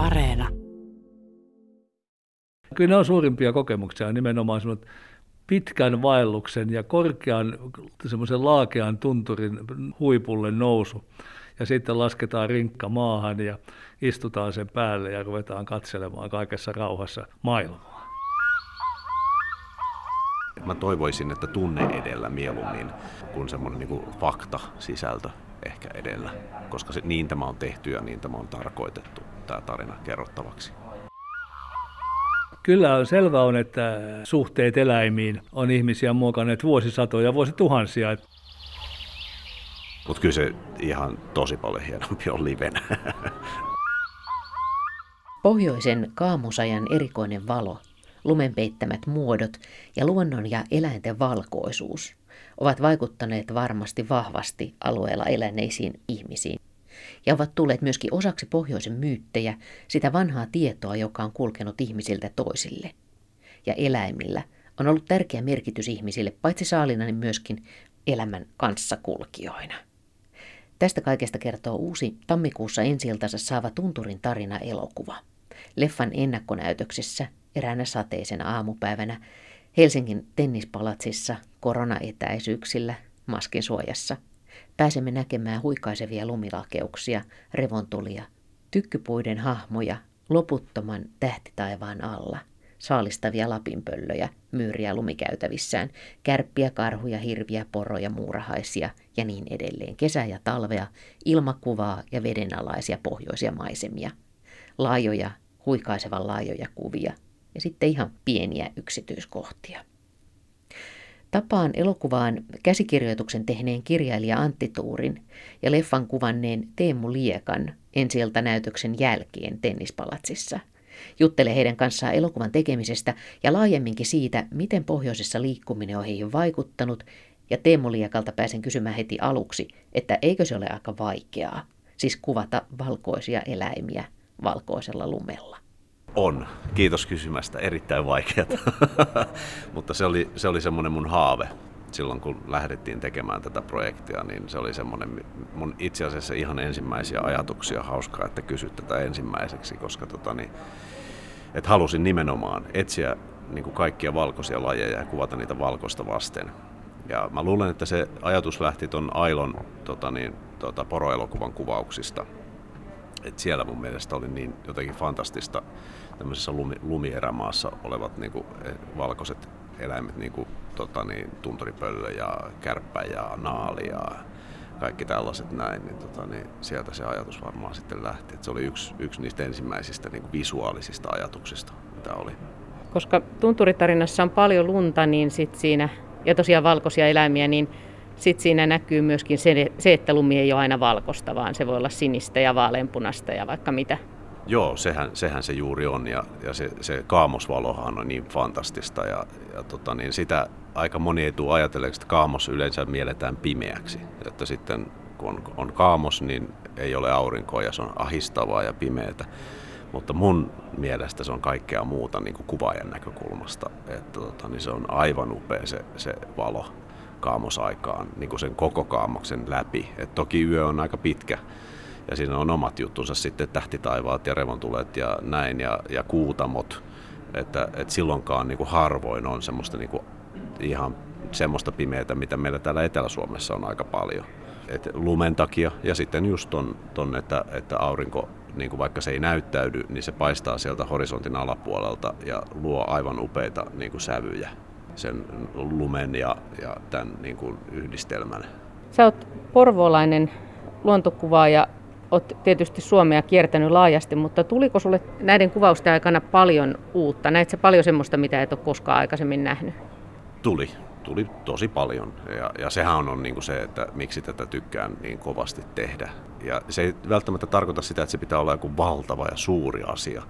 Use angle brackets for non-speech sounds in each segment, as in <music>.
Areena. Kyllä ne on suurimpia kokemuksia nimenomaan pitkän vaelluksen ja korkean semmoisen laakean tunturin huipulle nousu. Ja sitten lasketaan rinkka maahan ja istutaan sen päälle ja ruvetaan katselemaan kaikessa rauhassa maailmaa. Mä toivoisin, että tunne edellä mieluummin kuin semmoinen niin fakta-sisältö ehkä edellä, koska se, niin tämä on tehty ja niin tämä on tarkoitettu, tämä tarina kerrottavaksi. Kyllä on selvä on, että suhteet eläimiin on ihmisiä muokanneet vuosisatoja, vuosituhansia. Mutta kyllä se ihan tosi paljon hienompi on livenä. Pohjoisen kaamusajan erikoinen valo, lumenpeittämät muodot ja luonnon ja eläinten valkoisuus ovat vaikuttaneet varmasti vahvasti alueella eläneisiin ihmisiin ja ovat tulleet myöskin osaksi pohjoisen myyttejä, sitä vanhaa tietoa, joka on kulkenut ihmisiltä toisille. Ja eläimillä on ollut tärkeä merkitys ihmisille, paitsi saalina, niin myöskin elämän kanssakulkijoina. Tästä kaikesta kertoo uusi tammikuussa ensi saava Tunturin tarina elokuva. Leffan ennakkonäytöksessä eräänä sateisena aamupäivänä Helsingin tennispalatsissa koronaetäisyyksillä maskin suojassa – Pääsemme näkemään huikaisevia lumilakeuksia, revontulia, tykkypuiden hahmoja loputtoman tähtitaivaan alla, saalistavia lapinpöllöjä, myyriä lumikäytävissään, kärppiä, karhuja, hirviä, poroja, muurahaisia ja niin edelleen. Kesä ja talvea, ilmakuvaa ja vedenalaisia pohjoisia maisemia. Laajoja, huikaisevan laajoja kuvia ja sitten ihan pieniä yksityiskohtia. Tapaan elokuvaan käsikirjoituksen tehneen kirjailija Antti Tuurin ja leffan kuvanneen Teemu Liekan ensiltä näytöksen jälkeen tennispalatsissa. Juttele heidän kanssaan elokuvan tekemisestä ja laajemminkin siitä, miten pohjoisessa liikkuminen on heihin vaikuttanut, ja Teemu Liekalta pääsen kysymään heti aluksi, että eikö se ole aika vaikeaa, siis kuvata valkoisia eläimiä valkoisella lumella. On. Kiitos kysymästä. Erittäin vaikeaa. <laughs> Mutta se oli, se oli semmoinen mun haave silloin, kun lähdettiin tekemään tätä projektia, niin se oli semmoinen mun itse asiassa ihan ensimmäisiä ajatuksia. Hauskaa, että kysyt tätä ensimmäiseksi, koska tota, niin, et halusin nimenomaan etsiä niin kuin kaikkia valkoisia lajeja ja kuvata niitä valkoista vasten. Ja mä luulen, että se ajatus lähti ton Ailon tota, niin, tota, poroelokuvan kuvauksista. Et siellä mun mielestä oli niin jotenkin fantastista tämmöisessä lumi, lumierämaassa olevat niin kuin, eh, valkoiset eläimet, niin kuin tota, niin, tunturipöllö ja kärppä ja naali ja kaikki tällaiset näin, niin, tota, niin sieltä se ajatus varmaan sitten lähti. Et se oli yksi, yksi niistä ensimmäisistä niin kuin visuaalisista ajatuksista, mitä oli. Koska tunturitarinassa on paljon lunta niin sit siinä, ja tosiaan valkoisia eläimiä, niin sitten siinä näkyy myöskin se, se, että lumi ei ole aina valkoista, vaan se voi olla sinistä ja vaaleanpunasta ja vaikka mitä. Joo, sehän, sehän se juuri on ja, ja se, se kaamosvalohan on niin fantastista ja, ja tota, niin sitä aika moni ei tule ajatelleeksi, että kaamos yleensä mielletään pimeäksi. Että sitten kun on, on kaamos, niin ei ole aurinkoa ja se on ahistavaa ja pimeätä. Mutta mun mielestä se on kaikkea muuta niin kuin kuvaajan näkökulmasta. Että tota, niin se on aivan upea se, se valo kaamosaikaan, niin kuin sen koko kaamoksen läpi. Et toki yö on aika pitkä, ja siinä on omat juttunsa sitten tähtitaivaat ja revontulet ja näin ja, ja kuutamot. Että, että silloinkaan niin kuin harvoin on semmoista niin kuin ihan semmoista pimeätä, mitä meillä täällä Etelä-Suomessa on aika paljon. Et lumen takia ja sitten just ton, ton että, että aurinko, niin kuin vaikka se ei näyttäydy, niin se paistaa sieltä horisontin alapuolelta ja luo aivan upeita niin kuin sävyjä sen lumen ja, ja tämän niin kuin yhdistelmän. Sä oot porvoolainen luontokuvaaja Olet tietysti Suomea kiertänyt laajasti, mutta tuliko sulle näiden kuvausten aikana paljon uutta? Näit paljon semmoista, mitä et ole koskaan aikaisemmin nähnyt? Tuli. Tuli tosi paljon. Ja, ja sehän on niin kuin se, että miksi tätä tykkään niin kovasti tehdä. Ja se ei välttämättä tarkoita sitä, että se pitää olla joku valtava ja suuri asia,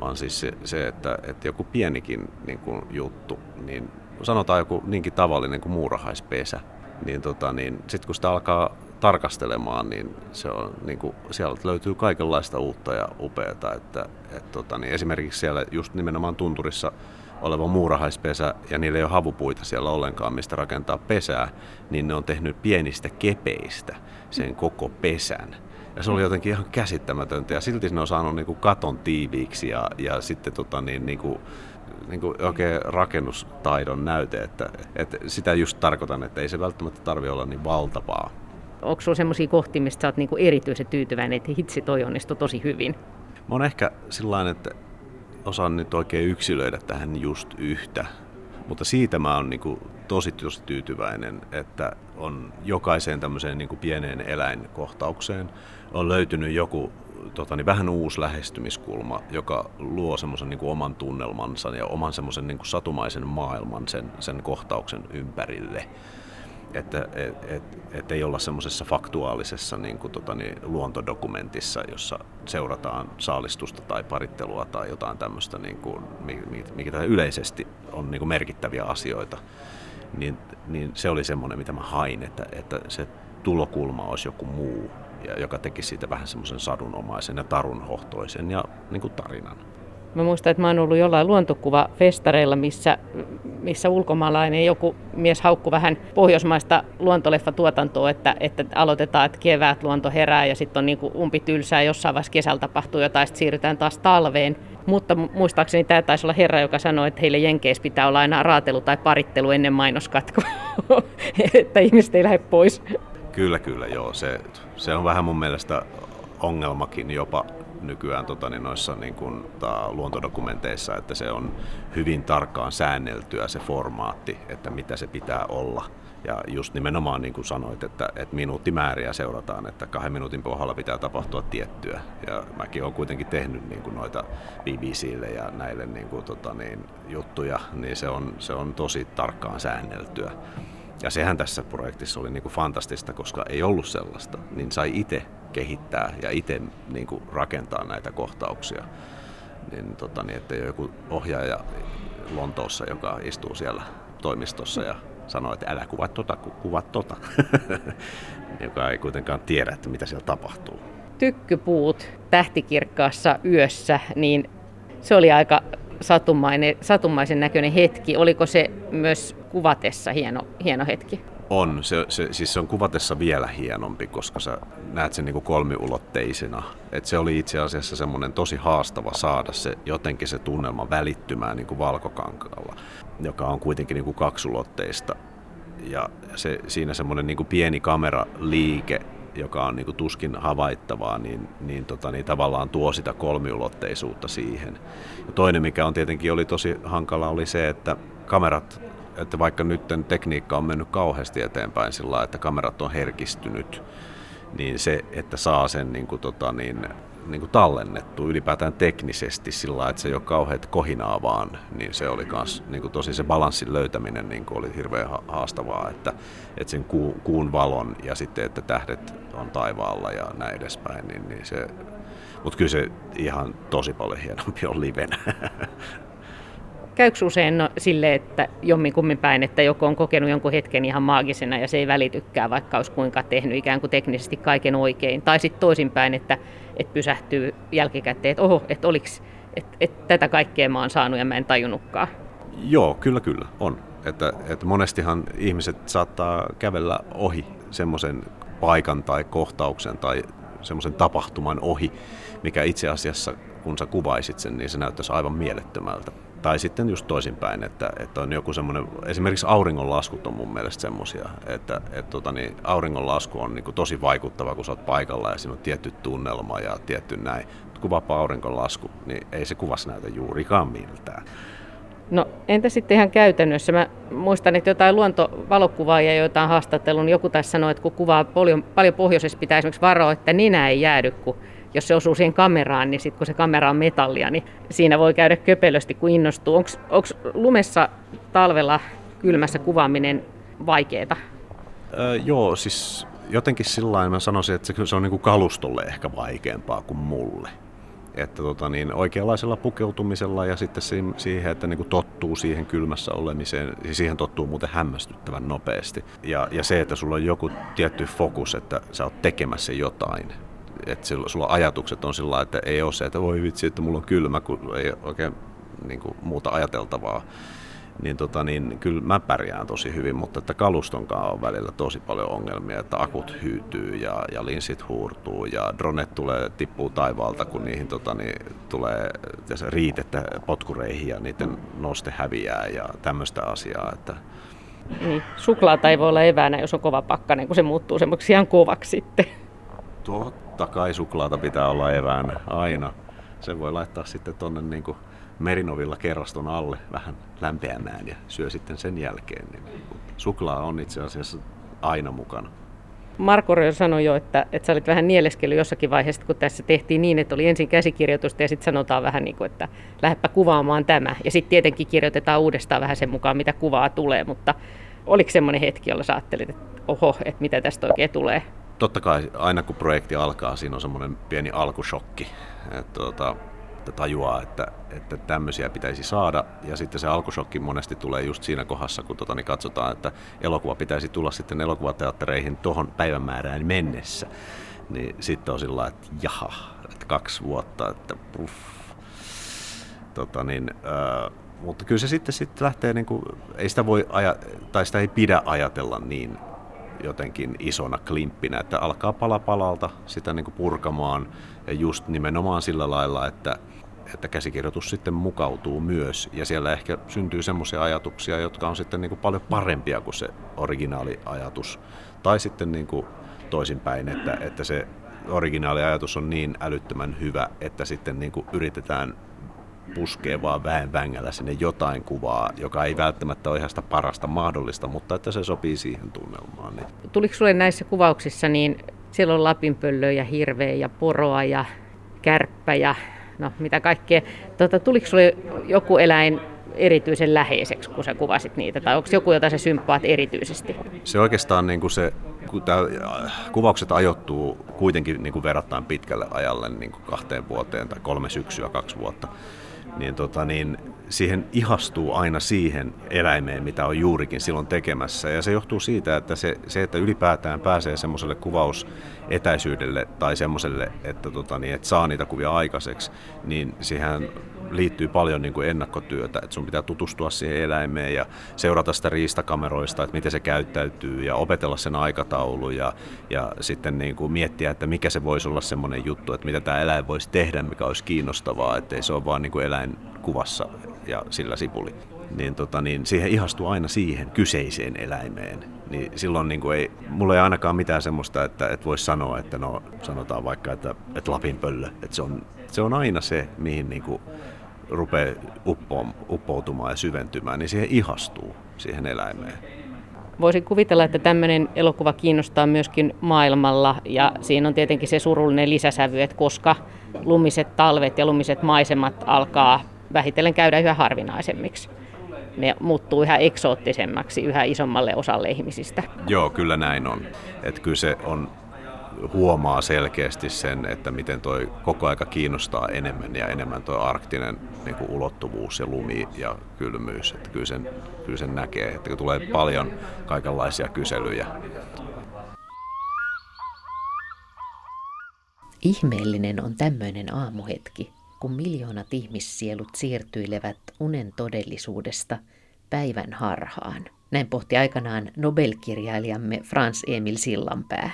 vaan siis se, se että, että joku pienikin niin kuin juttu, niin sanotaan joku niinkin tavallinen kuin muurahaispesä, niin, tota, niin sitten kun sitä alkaa tarkastelemaan, niin, se on, niin kuin, sieltä löytyy kaikenlaista uutta ja upeata. Että, et, tota, niin esimerkiksi siellä just nimenomaan tunturissa oleva muurahaispesä, ja niillä ei ole havupuita siellä ollenkaan, mistä rakentaa pesää, niin ne on tehnyt pienistä kepeistä sen koko pesän. Ja se oli jotenkin ihan käsittämätöntä ja silti ne on saanut niin kuin katon tiiviiksi ja, ja sitten tota, niin, niin kuin, niin kuin oikein rakennustaidon näyte, että, että sitä just tarkoitan, että ei se välttämättä tarvi olla niin valtavaa. Onko sinulla sellaisia kohtia, mistä olet niinku erityisen tyytyväinen, että hitsi toi onnistui tosi hyvin? Mä oon ehkä sillä että osaan nyt oikein yksilöidä tähän just yhtä, mutta siitä mä oon niin kuin tosi, tosi tyytyväinen, että on jokaiseen tämmöiseen niin kuin pieneen eläinkohtaukseen on löytynyt joku tota, niin vähän uusi lähestymiskulma, joka luo semmoisen niin oman tunnelmansa ja oman semmoisen niin satumaisen maailman sen, sen kohtauksen ympärille. Että et, et, et ei olla semmoisessa faktuaalisessa niin kuin, tota, niin, luontodokumentissa, jossa seurataan saalistusta tai parittelua tai jotain tämmöistä, niin kuin, mikä yleisesti on niin kuin merkittäviä asioita, niin, niin se oli semmoinen, mitä mä hain, että, että se tulokulma olisi joku muu, ja joka teki siitä vähän semmoisen sadunomaisen ja tarunhohtoisen ja niin kuin tarinan. Mä muistan, että mä oon ollut jollain luontokuvafestareilla, missä, missä ulkomaalainen joku mies haukku vähän pohjoismaista luontoleffatuotantoa, että, että aloitetaan, että kevät luonto herää ja sitten on niin kuin umpi tylsää, jossain vaiheessa kesällä tapahtuu jotain, sitten siirrytään taas talveen. Mutta muistaakseni tämä taisi olla herra, joka sanoi, että heille Jenkeissä pitää olla aina raatelu tai parittelu ennen mainoskatkoa, <laughs> että ihmiset ei lähde pois. Kyllä, kyllä, joo. Se, se on vähän mun mielestä ongelmakin jopa nykyään tota, niin noissa niin kuin, ta, luontodokumenteissa, että se on hyvin tarkkaan säänneltyä se formaatti, että mitä se pitää olla. Ja just nimenomaan niin kuin sanoit, että, että minuuttimääriä seurataan, että kahden minuutin kohdalla pitää tapahtua tiettyä. Ja mäkin olen kuitenkin tehnyt niin kuin noita BBClle ja näille niin kuin, tota, niin, juttuja, niin se on, se on tosi tarkkaan säänneltyä. Ja sehän tässä projektissa oli niin kuin fantastista, koska ei ollut sellaista, niin sai itse kehittää ja itse niin kuin rakentaa näitä kohtauksia. Niin, tota, niin että joku ohjaaja Lontoossa, joka istuu siellä toimistossa ja sanoo, että älä kuvat tota, kuvat tota, <laughs> joka ei kuitenkaan tiedä, että mitä siellä tapahtuu. Tykkypuut tähtikirkkaassa yössä, niin se oli aika satumainen, satumaisen näköinen hetki. Oliko se myös kuvatessa hieno, hieno hetki? On, se, se, siis se on kuvatessa vielä hienompi, koska sä näet sen niin kolmiulotteisena. Et se oli itse asiassa semmoinen tosi haastava saada se jotenkin se tunnelma välittymään niin kuin valkokankaalla, joka on kuitenkin niin kuin kaksulotteista. Ja se, siinä semmoinen niin kuin pieni kameraliike joka on niin kuin tuskin havaittavaa, niin, niin, tota, niin tavallaan tuo sitä kolmiulotteisuutta siihen. Ja toinen, mikä on tietenkin oli tosi hankala, oli se, että kamerat, että vaikka nyt tekniikka on mennyt kauheasti eteenpäin sillä että kamerat on herkistynyt, niin se, että saa sen niin kuin, tota, niin, niin kuin tallennettu ylipäätään teknisesti sillä että se ei ole kauheat kohinaa vaan, niin se oli kans, niin kuin tosi se balanssin löytäminen niin kuin oli hirveän haastavaa, että, että sen kuun, kuun valon ja sitten, että tähdet on taivaalla ja näin edespäin, niin, niin se, mutta kyllä se ihan tosi paljon hienompi on livenä. <laughs> Käykö usein no, sille, että jomminkummin päin, että joku on kokenut jonkun hetken ihan maagisena ja se ei välitykään, vaikka olisi kuinka tehnyt ikään kuin teknisesti kaiken oikein. Tai sitten toisinpäin, että, että pysähtyy jälkikäteen, että oho, että oliks, että, että tätä kaikkea mä oon saanut ja mä en tajunnutkaan. Joo, kyllä kyllä, on. Että, että monestihan ihmiset saattaa kävellä ohi semmoisen paikan tai kohtauksen tai semmoisen tapahtuman ohi, mikä itse asiassa, kun sä kuvaisit sen, niin se näyttäisi aivan mielettömältä. Tai sitten just toisinpäin, että, että on joku semmoinen, esimerkiksi auringonlaskut on mun mielestä semmoisia, että et, tota, niin, auringonlasku on niin kuin tosi vaikuttava, kun sä oot paikalla ja siinä on tietty tunnelma ja tietty näin. Kuvaapa auringonlasku, niin ei se kuvassa näytä juurikaan miltään. No entä sitten ihan käytännössä? Mä muistan, että jotain luontovalokuvaajia, joita on haastattelun, niin joku tässä sanoi, että kun kuvaa paljon, paljon pohjoisessa, pitää esimerkiksi varoa, että nenä ei jäädy, kun jos se osuu siihen kameraan, niin sitten kun se kamera on metallia, niin siinä voi käydä köpelösti, kun innostuu. Onko lumessa talvella kylmässä kuvaaminen vaikeaa? Öö, joo, siis jotenkin sillä mä sanoisin, että se, se on niin kuin kalustolle ehkä vaikeampaa kuin mulle. Että tota niin, oikeanlaisella pukeutumisella ja sitten siihen, että niin kuin tottuu siihen kylmässä olemiseen, siis siihen tottuu muuten hämmästyttävän nopeasti. Ja, ja se, että sulla on joku tietty fokus, että sä oot tekemässä jotain, että sulla ajatukset on sillä että ei ole se, että voi vitsi, että mulla on kylmä, kun ei oikein niin kuin, muuta ajateltavaa. niin, tota, niin kyllä mä pärjään tosi hyvin, mutta että kalustonkaan on välillä tosi paljon ongelmia, että akut hyytyy ja, ja linssit huurtuu ja dronet tulee, tippuu taivaalta, kun niihin tota, niin, tulee riitettä potkureihin ja niiden noste häviää ja tämmöistä asiaa. Että... Niin, suklaata ei voi olla eväänä, jos on kova pakkanen, kun se muuttuu semmoiksi ihan kovaksi sitten. Totta kai suklaata pitää olla eväänä aina. Se voi laittaa sitten tuonne niin kuin merinovilla kerraston alle vähän lämpeämään ja syö sitten sen jälkeen. Niin suklaa on itse asiassa aina mukana. Marko Röö sanoi jo, että, että sä olit vähän nieleskellyt jossakin vaiheessa, kun tässä tehtiin niin, että oli ensin käsikirjoitusta ja sitten sanotaan vähän niin kuin, että lähdepä kuvaamaan tämä. Ja sitten tietenkin kirjoitetaan uudestaan vähän sen mukaan, mitä kuvaa tulee, mutta oliko semmoinen hetki, jolla sä ajattelit, että oho, että mitä tästä oikein tulee? Totta kai aina kun projekti alkaa, siinä on semmoinen pieni alkushokki. Että tuota, että tajuaa, että, että tämmöisiä pitäisi saada. Ja sitten se alkushokki monesti tulee just siinä kohdassa, kun tota, niin katsotaan, että elokuva pitäisi tulla sitten elokuvateattereihin tuohon päivämäärään mennessä. Niin sitten on sillä että jaha, että kaksi vuotta, että puff. Tota, niin, äh, mutta kyllä se sitten, sitten lähtee, niin kuin, ei sitä voi aja, tai sitä ei pidä ajatella niin jotenkin isona klimppinä, että alkaa pala palalta sitä niin kuin purkamaan. Ja just nimenomaan sillä lailla, että, että käsikirjoitus sitten mukautuu myös. Ja siellä ehkä syntyy semmoisia ajatuksia, jotka on sitten niin kuin paljon parempia kuin se originaaliajatus tai sitten niin kuin toisinpäin, että, että se originaaliajatus on niin älyttömän hyvä, että sitten niin kuin yritetään puskee vaan väen vängällä sinne jotain kuvaa, joka ei välttämättä ole ihan sitä parasta mahdollista, mutta että se sopii siihen tunnelmaan. Niin. Tuliko sinulle näissä kuvauksissa, niin siellä on lapinpöllöä ja hirveä ja poroa ja kärppä ja no mitä kaikkea. Tota, tuliko sinulle joku eläin erityisen läheiseksi, kun sä kuvasit niitä, tai onko joku, jota sä symppaat erityisesti? Se oikeastaan niin kuin se, kun tämä, kuvaukset ajoittuu kuitenkin niin kuin verrattain pitkälle ajalle, niin kuin kahteen vuoteen tai kolme syksyä, kaksi vuotta, niin, tota, niin siihen ihastuu aina siihen eläimeen, mitä on juurikin silloin tekemässä. Ja se johtuu siitä, että se, se että ylipäätään pääsee semmoiselle kuvausetäisyydelle tai semmoiselle, että, tota, niin, että saa niitä kuvia aikaiseksi, niin siihen liittyy paljon niin kuin ennakkotyötä, että sun pitää tutustua siihen eläimeen ja seurata sitä riistakameroista, että miten se käyttäytyy ja opetella sen aikataulu ja, ja sitten niin kuin miettiä, että mikä se voisi olla semmoinen juttu, että mitä tämä eläin voisi tehdä, mikä olisi kiinnostavaa, ettei se ole vaan niin kuin eläin kuvassa ja sillä sipuli. Niin, tota, niin siihen ihastuu aina siihen kyseiseen eläimeen. Niin silloin niin kuin ei, mulla ei ainakaan mitään semmoista, että, että voisi sanoa, että no sanotaan vaikka, että, että Lapin pöllö, että se on, se on aina se, mihin niin kuin rupeaa uppoutumaan ja syventymään, niin siihen ihastuu siihen eläimeen. Voisin kuvitella, että tämmöinen elokuva kiinnostaa myöskin maailmalla ja siinä on tietenkin se surullinen lisäsävy, että koska lumiset talvet ja lumiset maisemat alkaa vähitellen käydä yhä harvinaisemmiksi. Ne muuttuu yhä eksoottisemmaksi yhä isommalle osalle ihmisistä. Joo, kyllä näin on. Että kyllä se on huomaa selkeästi sen, että miten toi koko aika kiinnostaa enemmän ja enemmän tuo arktinen niin kuin ulottuvuus ja lumi ja kylmyys. Että kyllä, sen, kyllä sen näkee, että tulee paljon kaikenlaisia kyselyjä. Ihmeellinen on tämmöinen aamuhetki, kun miljoonat ihmissielut siirtyilevät unen todellisuudesta päivän harhaan. Näin pohti aikanaan Nobelkirjailijamme Frans Emil Sillanpää.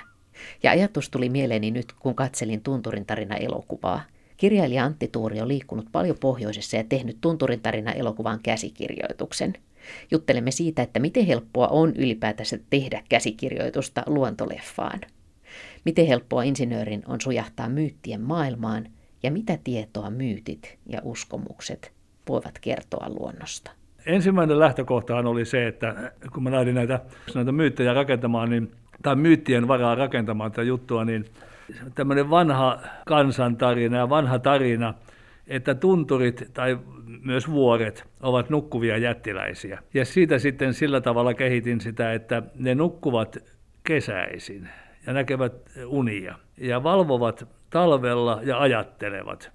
Ja ajatus tuli mieleeni nyt, kun katselin Tunturin tarina elokuvaa. Kirjailija Antti Tuuri on liikkunut paljon pohjoisessa ja tehnyt Tunturin tarina elokuvan käsikirjoituksen. Juttelemme siitä, että miten helppoa on ylipäätänsä tehdä käsikirjoitusta luontoleffaan. Miten helppoa insinöörin on sujahtaa myyttien maailmaan ja mitä tietoa myytit ja uskomukset voivat kertoa luonnosta. Ensimmäinen lähtökohtahan oli se, että kun mä lähdin näitä, näitä myyttejä rakentamaan, niin tai myyttien varaa rakentamaan tätä juttua, niin tämmöinen vanha kansantarina ja vanha tarina, että tunturit tai myös vuoret ovat nukkuvia jättiläisiä. Ja siitä sitten sillä tavalla kehitin sitä, että ne nukkuvat kesäisin ja näkevät unia ja valvovat talvella ja ajattelevat.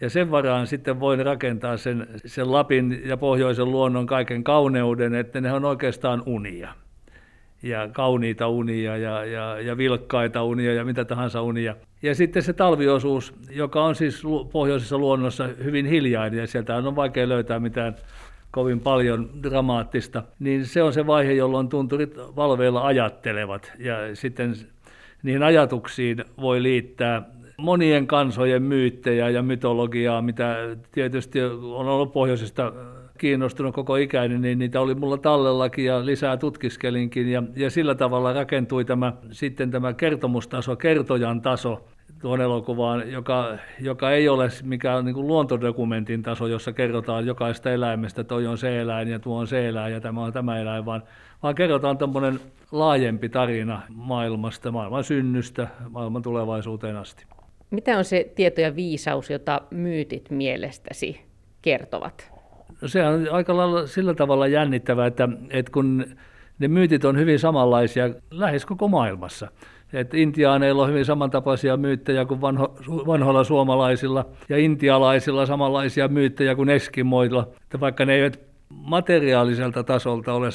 Ja sen varaan sitten voin rakentaa sen, sen Lapin ja pohjoisen luonnon kaiken kauneuden, että ne on oikeastaan unia ja kauniita unia ja, ja, ja vilkkaita unia ja mitä tahansa unia. Ja sitten se talviosuus, joka on siis pohjoisessa luonnossa hyvin hiljainen ja sieltä on vaikea löytää mitään kovin paljon dramaattista, niin se on se vaihe, jolloin tunturit valveilla ajattelevat. Ja sitten niihin ajatuksiin voi liittää monien kansojen myyttejä ja mytologiaa, mitä tietysti on ollut pohjoisesta kiinnostunut koko ikäinen, niin niitä oli mulla tallellakin ja lisää tutkiskelinkin. Ja, ja sillä tavalla rakentui tämä, sitten tämä kertomustaso, kertojan taso, tuon elokuvaan, joka, joka ei ole mikään niin kuin luontodokumentin taso, jossa kerrotaan jokaista eläimestä, toi on se eläin ja tuo on se eläin ja tämä on tämä eläin, vaan, vaan kerrotaan tämmöinen laajempi tarina maailmasta, maailman synnystä, maailman tulevaisuuteen asti. Mitä on se tieto ja viisaus, jota myytit mielestäsi kertovat? No se on aika lailla sillä tavalla jännittävää, että, että kun ne myytit on hyvin samanlaisia lähes koko maailmassa. Et intiaaneilla on hyvin samantapaisia myyttejä kuin vanho, vanhoilla suomalaisilla ja intialaisilla samanlaisia myyttejä kuin eskimoilla. Että vaikka ne eivät materiaaliselta tasolta ole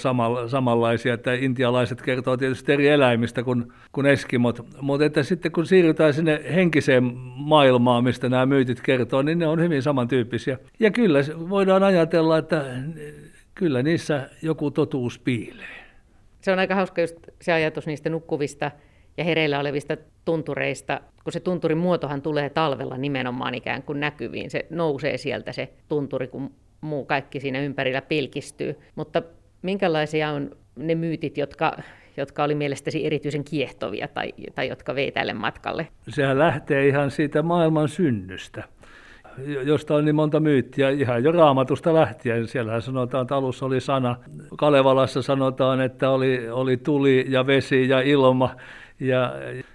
samanlaisia, että intialaiset kertoo tietysti eri eläimistä kuin, kuin eskimot, mutta että sitten kun siirrytään sinne henkiseen maailmaan, mistä nämä myytit kertoo, niin ne on hyvin samantyyppisiä. Ja kyllä voidaan ajatella, että kyllä niissä joku totuus piilee. Se on aika hauska just se ajatus niistä nukkuvista ja hereillä olevista tuntureista, kun se tunturin muotohan tulee talvella nimenomaan ikään kuin näkyviin. Se nousee sieltä se tunturi, kun muu kaikki siinä ympärillä pilkistyy. Mutta minkälaisia on ne myytit, jotka, jotka oli mielestäsi erityisen kiehtovia tai, tai jotka vei tälle matkalle? Sehän lähtee ihan siitä maailman synnystä josta on niin monta myyttiä, ihan jo raamatusta lähtien. Siellähän sanotaan, että alussa oli sana. Kalevalassa sanotaan, että oli, oli tuli ja vesi ja ilma. Ja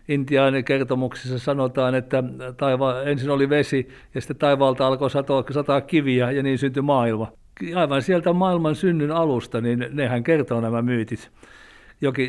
Intian kertomuksissa sanotaan, että taiva, ensin oli vesi ja sitten taivaalta alkoi satoa, sataa kiviä ja niin syntyi maailma. Aivan sieltä maailman synnyn alusta, niin nehän kertoo nämä myytit.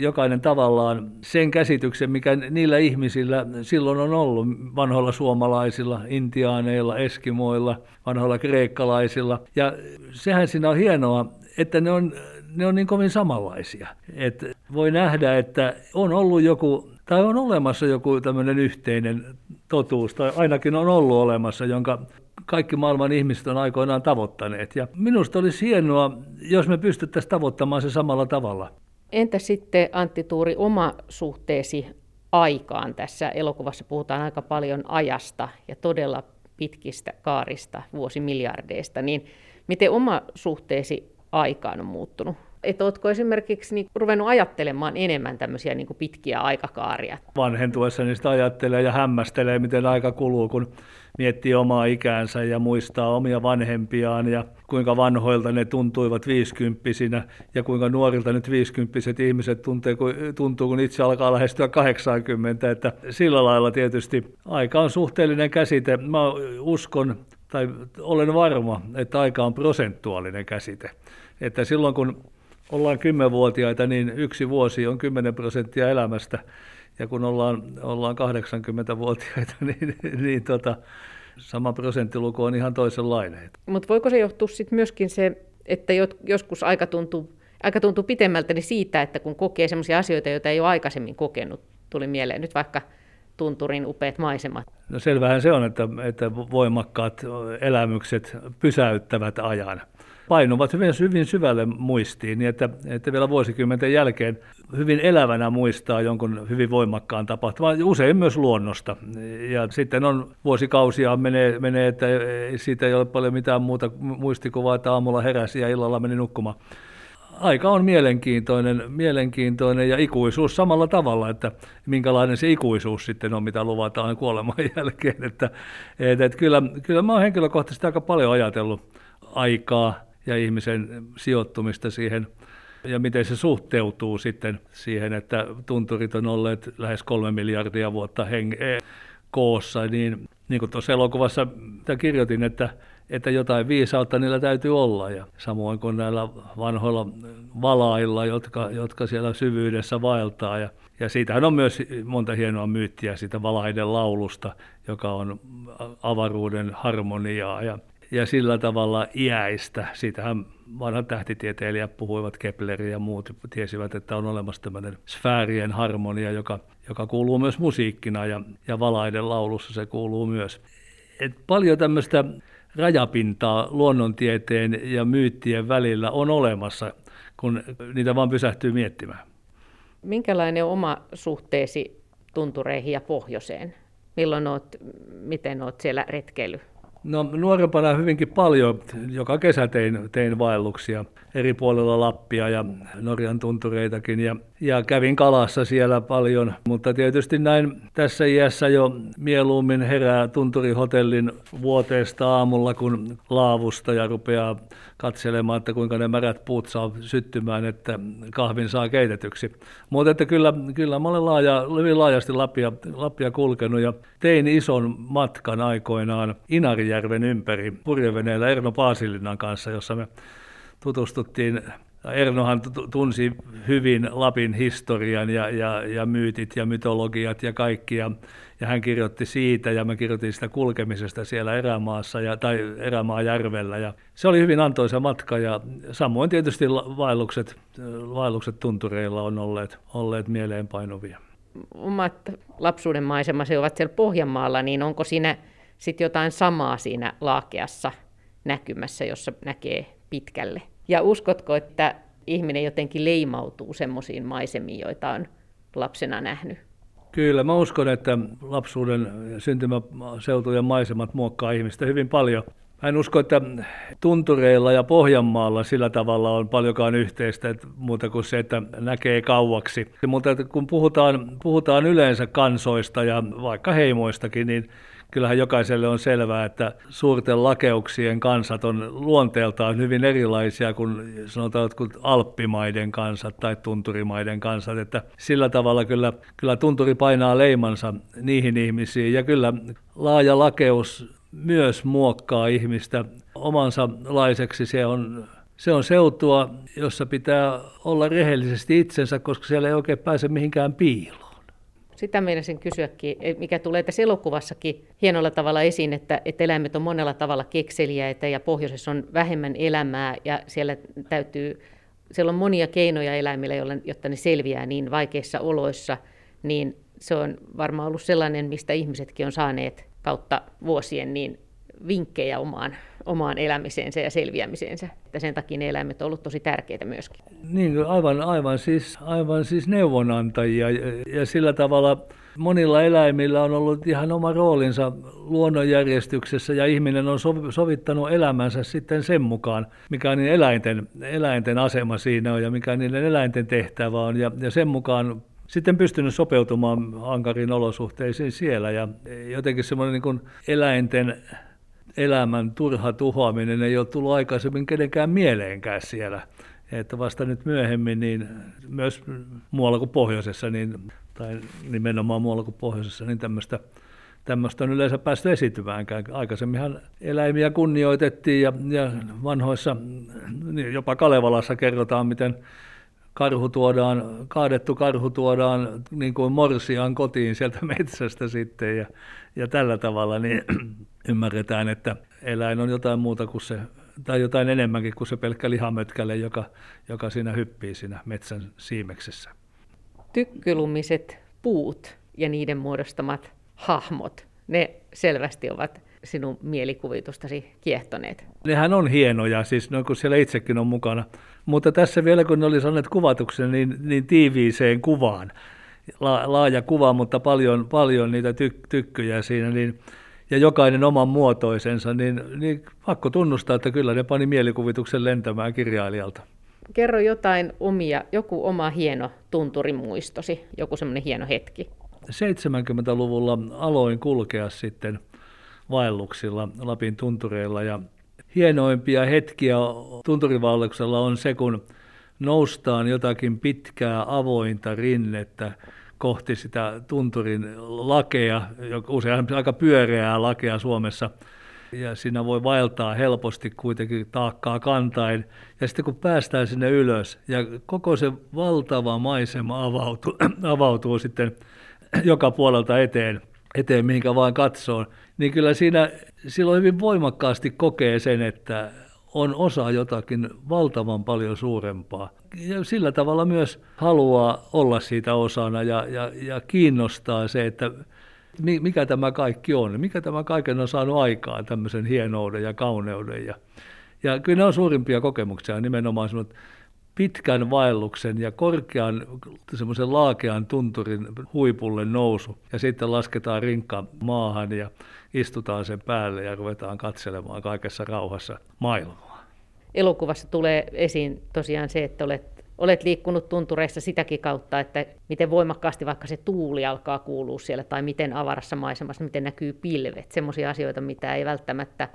Jokainen tavallaan sen käsityksen, mikä niillä ihmisillä silloin on ollut, vanhoilla suomalaisilla, intiaaneilla, eskimoilla, vanhoilla kreikkalaisilla. Ja sehän siinä on hienoa, että ne on ne on niin kovin samanlaisia. Et voi nähdä, että on ollut joku, tai on olemassa joku tämmöinen yhteinen totuus, tai ainakin on ollut olemassa, jonka kaikki maailman ihmiset on aikoinaan tavoittaneet. Ja minusta olisi hienoa, jos me pystyttäisiin tavoittamaan se samalla tavalla. Entä sitten Antti Tuuri, oma suhteesi aikaan? Tässä elokuvassa puhutaan aika paljon ajasta ja todella pitkistä kaarista, vuosimiljardeista, niin miten oma suhteesi aikaan on muuttunut? Että oletko esimerkiksi niin ruvennut ajattelemaan enemmän tämmöisiä niin pitkiä aikakaaria? Vanhentuessa niistä ajattelee ja hämmästelee, miten aika kuluu, kun miettii omaa ikäänsä ja muistaa omia vanhempiaan ja kuinka vanhoilta ne tuntuivat viisikymppisinä ja kuinka nuorilta nyt viisikymppiset ihmiset tuntee, kun, tuntuu, kun itse alkaa lähestyä 80. Että sillä lailla tietysti aika on suhteellinen käsite. Mä uskon tai olen varma, että aika on prosentuaalinen käsite. Että silloin kun ollaan kymmenvuotiaita, niin yksi vuosi on 10 prosenttia elämästä. Ja kun ollaan, ollaan 80-vuotiaita, <laughs> niin, niin tota, sama prosenttiluku on ihan toisenlainen. Mutta voiko se johtua sitten myöskin se, että joskus aika tuntuu, aika tuntuu pitemmältä niin siitä, että kun kokee sellaisia asioita, joita ei ole aikaisemmin kokenut, tuli mieleen nyt vaikka tunturin upeat maisemat. No selvähän se on, että, että voimakkaat elämykset pysäyttävät ajan painuvat hyvin, hyvin syvälle muistiin, niin että, että vielä vuosikymmenten jälkeen hyvin elävänä muistaa jonkun hyvin voimakkaan tapahtuman, usein myös luonnosta. Ja sitten on vuosikausia menee, menee että siitä ei ole paljon mitään muuta muistikuvaa, että aamulla heräsi ja illalla meni nukkumaan aika on mielenkiintoinen, mielenkiintoinen ja ikuisuus samalla tavalla, että minkälainen se ikuisuus sitten on, mitä luvataan kuoleman <laughs> jälkeen. Että, että, että kyllä, kyllä mä oon henkilökohtaisesti aika paljon ajatellut aikaa ja ihmisen sijoittumista siihen ja miten se suhteutuu sitten siihen, että tunturit on olleet lähes kolme miljardia vuotta heng- e, koossa, niin, niin kuin tuossa elokuvassa kirjoitin, että, että jotain viisautta niillä täytyy olla. Ja samoin kuin näillä vanhoilla valailla, jotka, jotka siellä syvyydessä vaeltaa. Ja, ja siitähän on myös monta hienoa myyttiä siitä valaiden laulusta, joka on avaruuden harmoniaa. Ja ja sillä tavalla iäistä. Siitähän vanhat tähtitieteilijät puhuivat, Kepler ja muut tiesivät, että on olemassa tämmöinen sfäärien harmonia, joka, joka kuuluu myös musiikkina ja, ja valaiden laulussa se kuuluu myös. Et paljon tämmöistä rajapintaa luonnontieteen ja myyttien välillä on olemassa, kun niitä vaan pysähtyy miettimään. Minkälainen on oma suhteesi tuntureihin ja pohjoiseen? Milloin oot, miten olet siellä retkeillyt? No nuorempana hyvinkin paljon. Joka kesä tein, tein vaelluksia eri puolilla Lappia ja Norjan tuntureitakin. Ja, ja kävin kalassa siellä paljon, mutta tietysti näin tässä iässä jo mieluummin herää tunturihotellin vuoteesta aamulla kuin laavusta ja rupeaa katselemaan, että kuinka ne märät puut saa syttymään, että kahvin saa keitetyksi. Mutta että kyllä, kyllä mä olen laaja, hyvin laajasti Lappia, Lappia kulkenut ja tein ison matkan aikoinaan Inarijärven ympäri purjeveneellä Erno Paasilinnan kanssa, jossa me tutustuttiin Ernohan tunsi hyvin Lapin historian ja, ja, ja myytit ja mytologiat ja kaikki, ja, ja hän kirjoitti siitä, ja mä kirjoitin sitä kulkemisesta siellä erämaassa ja, tai erämaajärvellä, ja se oli hyvin antoisa matka, ja samoin tietysti vaellukset, vaellukset tuntureilla on olleet, olleet mieleenpainuvia. Omat lapsuuden maisemasi ovat siellä Pohjanmaalla, niin onko siinä sitten jotain samaa siinä laakeassa näkymässä, jossa näkee pitkälle? Ja uskotko, että ihminen jotenkin leimautuu semmoisiin maisemiin, joita on lapsena nähnyt? Kyllä, mä uskon, että lapsuuden syntymäseutujen maisemat muokkaa ihmistä hyvin paljon. Mä en usko, että tuntureilla ja Pohjanmaalla sillä tavalla on paljonkaan yhteistä, että muuta kuin se, että näkee kauaksi. Mutta kun puhutaan, puhutaan yleensä kansoista ja vaikka heimoistakin, niin kyllähän jokaiselle on selvää, että suurten lakeuksien kansat on luonteeltaan hyvin erilaisia kuin sanotaan kuin alppimaiden kansat tai tunturimaiden kansat. Että sillä tavalla kyllä, kyllä tunturi painaa leimansa niihin ihmisiin ja kyllä laaja lakeus myös muokkaa ihmistä omansa laiseksi. Se on se on seutua, jossa pitää olla rehellisesti itsensä, koska siellä ei oikein pääse mihinkään piiloon. Sitä meinasin kysyäkin, e, mikä tulee tässä elokuvassakin hienolla tavalla esiin, että, että eläimet on monella tavalla kekseliäitä ja pohjoisessa on vähemmän elämää ja siellä täytyy, siellä on monia keinoja eläimille, jotta ne selviää niin vaikeissa oloissa, niin se on varmaan ollut sellainen, mistä ihmisetkin on saaneet kautta vuosien niin vinkkejä omaan, omaan elämiseensä ja selviämiseensä. Että sen takia ne eläimet ovat olleet tosi tärkeitä myöskin. Niin, aivan, aivan, siis, aivan siis neuvonantajia ja, ja sillä tavalla monilla eläimillä on ollut ihan oma roolinsa luonnonjärjestyksessä ja ihminen on sovittanut elämänsä sitten sen mukaan, mikä on niin eläinten, eläinten asema siinä on ja mikä niiden eläinten tehtävä on ja, ja sen mukaan sitten pystynyt sopeutumaan ankariin olosuhteisiin siellä ja jotenkin semmoinen niin eläinten elämän turha tuhoaminen ei ole tullut aikaisemmin kenenkään mieleenkään siellä. Että vasta nyt myöhemmin, niin myös muualla kuin pohjoisessa, niin, tai nimenomaan muualla kuin pohjoisessa, niin tämmöistä tämmöistä on yleensä päästy esitymäänkään. Aikaisemminhan eläimiä kunnioitettiin ja, ja vanhoissa, niin jopa Kalevalassa kerrotaan, miten karhu tuodaan, kaadettu karhu tuodaan niin kuin morsiaan kotiin sieltä metsästä sitten ja, ja tällä tavalla niin ymmärretään, että eläin on jotain muuta kuin se, tai jotain enemmänkin kuin se pelkkä lihamötkäle, joka, joka siinä hyppii siinä metsän siimeksessä. Tykkylumiset puut ja niiden muodostamat hahmot, ne selvästi ovat sinun mielikuvitustasi kiehtoneet. Nehän on hienoja, siis no, kun siellä itsekin on mukana. Mutta tässä vielä, kun ne oli saaneet kuvatuksen, niin, niin tiiviiseen kuvaan, La, laaja kuva, mutta paljon, paljon niitä tyk, tykkyjä siinä, niin ja jokainen oman muotoisensa, niin, niin pakko tunnustaa, että kyllä ne pani mielikuvituksen lentämään kirjailijalta. Kerro jotain omia, joku oma hieno tunturimuistosi, joku semmoinen hieno hetki. 70-luvulla aloin kulkea sitten vaelluksilla Lapin tuntureilla ja hienoimpia hetkiä tunturivaelluksella on se, kun noustaan jotakin pitkää avointa rinnettä kohti sitä tunturin lakea, usein aika pyöreää lakea Suomessa, ja siinä voi vaeltaa helposti kuitenkin taakkaa kantain. Ja sitten kun päästään sinne ylös ja koko se valtava maisema avautuu, <clears throat> avautuu sitten joka puolelta eteen, eteen mihinkä vaan katsoo, niin kyllä siinä silloin hyvin voimakkaasti kokee sen, että on osa jotakin valtavan paljon suurempaa. Ja sillä tavalla myös haluaa olla siitä osana ja, ja, ja kiinnostaa se, että mikä tämä kaikki on, mikä tämä kaiken on saanut aikaan, tämmöisen hienouden ja kauneuden. Ja, ja kyllä ne on suurimpia kokemuksia, nimenomaan semmoinen pitkän vaelluksen ja korkean semmoisen laakean tunturin huipulle nousu. Ja sitten lasketaan rinkka maahan ja istutaan sen päälle ja ruvetaan katselemaan kaikessa rauhassa maailmaa. Elokuvassa tulee esiin tosiaan se, että olet, olet liikkunut tuntureissa sitäkin kautta, että miten voimakkaasti vaikka se tuuli alkaa kuulua siellä tai miten avarassa maisemassa, miten näkyy pilvet. Semmoisia asioita, mitä ei välttämättä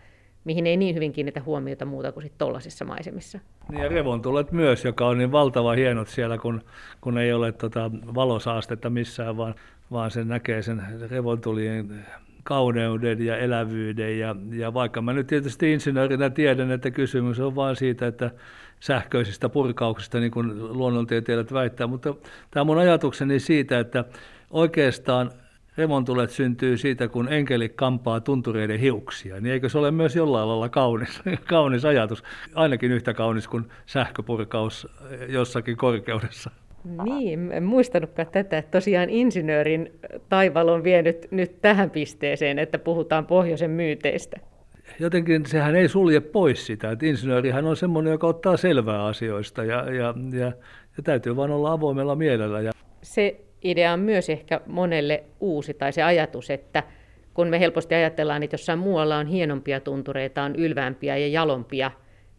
mihin ei niin hyvin kiinnitä huomiota muuta kuin sitten tuollaisissa maisemissa. Niin ja revontulet myös, joka on niin valtava hienot siellä, kun, kun ei ole tota valosaastetta missään, vaan, vaan sen näkee sen revontulien kauneuden ja elävyyden. Ja, ja vaikka mä nyt tietysti insinöörinä tiedän, että kysymys on vain siitä, että sähköisistä purkauksista, niin kuin luonnontieteilijät väittää, mutta tämä mun ajatukseni siitä, että oikeastaan Revontulet syntyy siitä, kun enkeli kampaa tuntureiden hiuksia, niin eikö se ole myös jollain lailla kaunis, <laughs> kaunis ajatus, ainakin yhtä kaunis kuin sähköpurkaus jossakin korkeudessa. Niin, en muistanutkaan tätä, että tosiaan insinöörin taival on vienyt nyt tähän pisteeseen, että puhutaan pohjoisen myyteistä. Jotenkin sehän ei sulje pois sitä, että insinöörihän on semmoinen, joka ottaa selvää asioista ja, ja, ja, ja täytyy vain olla avoimella mielellä. Ja... Se idea on myös ehkä monelle uusi, tai se ajatus, että kun me helposti ajatellaan, että jossain muualla on hienompia tuntureita, on ylvämpiä ja jalompia,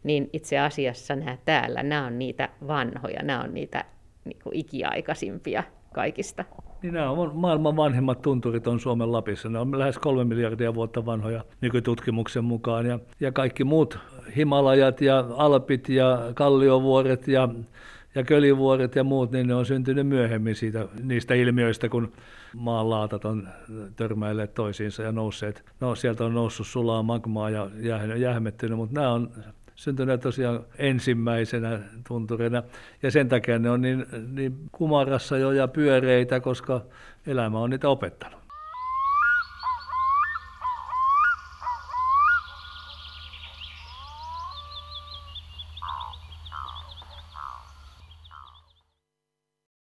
niin itse asiassa nämä täällä, nämä on niitä vanhoja, nämä on niitä niin kuin ikiaikaisimpia kaikista. Niin nämä on maailman vanhimmat tunturit on Suomen Lapissa. Ne on lähes kolme miljardia vuotta vanhoja nykytutkimuksen mukaan. Ja, ja kaikki muut Himalajat ja Alpit ja Kalliovuoret ja ja kölivuoret ja muut, niin ne on syntynyt myöhemmin siitä, niistä ilmiöistä, kun maanlaatat on törmäilleet toisiinsa ja nousseet. No, sieltä on noussut sulaa magmaa ja jähmettynyt, mutta nämä on syntyneet tosiaan ensimmäisenä tunturina. Ja sen takia ne on niin, niin kumarassa jo ja pyöreitä, koska elämä on niitä opettanut.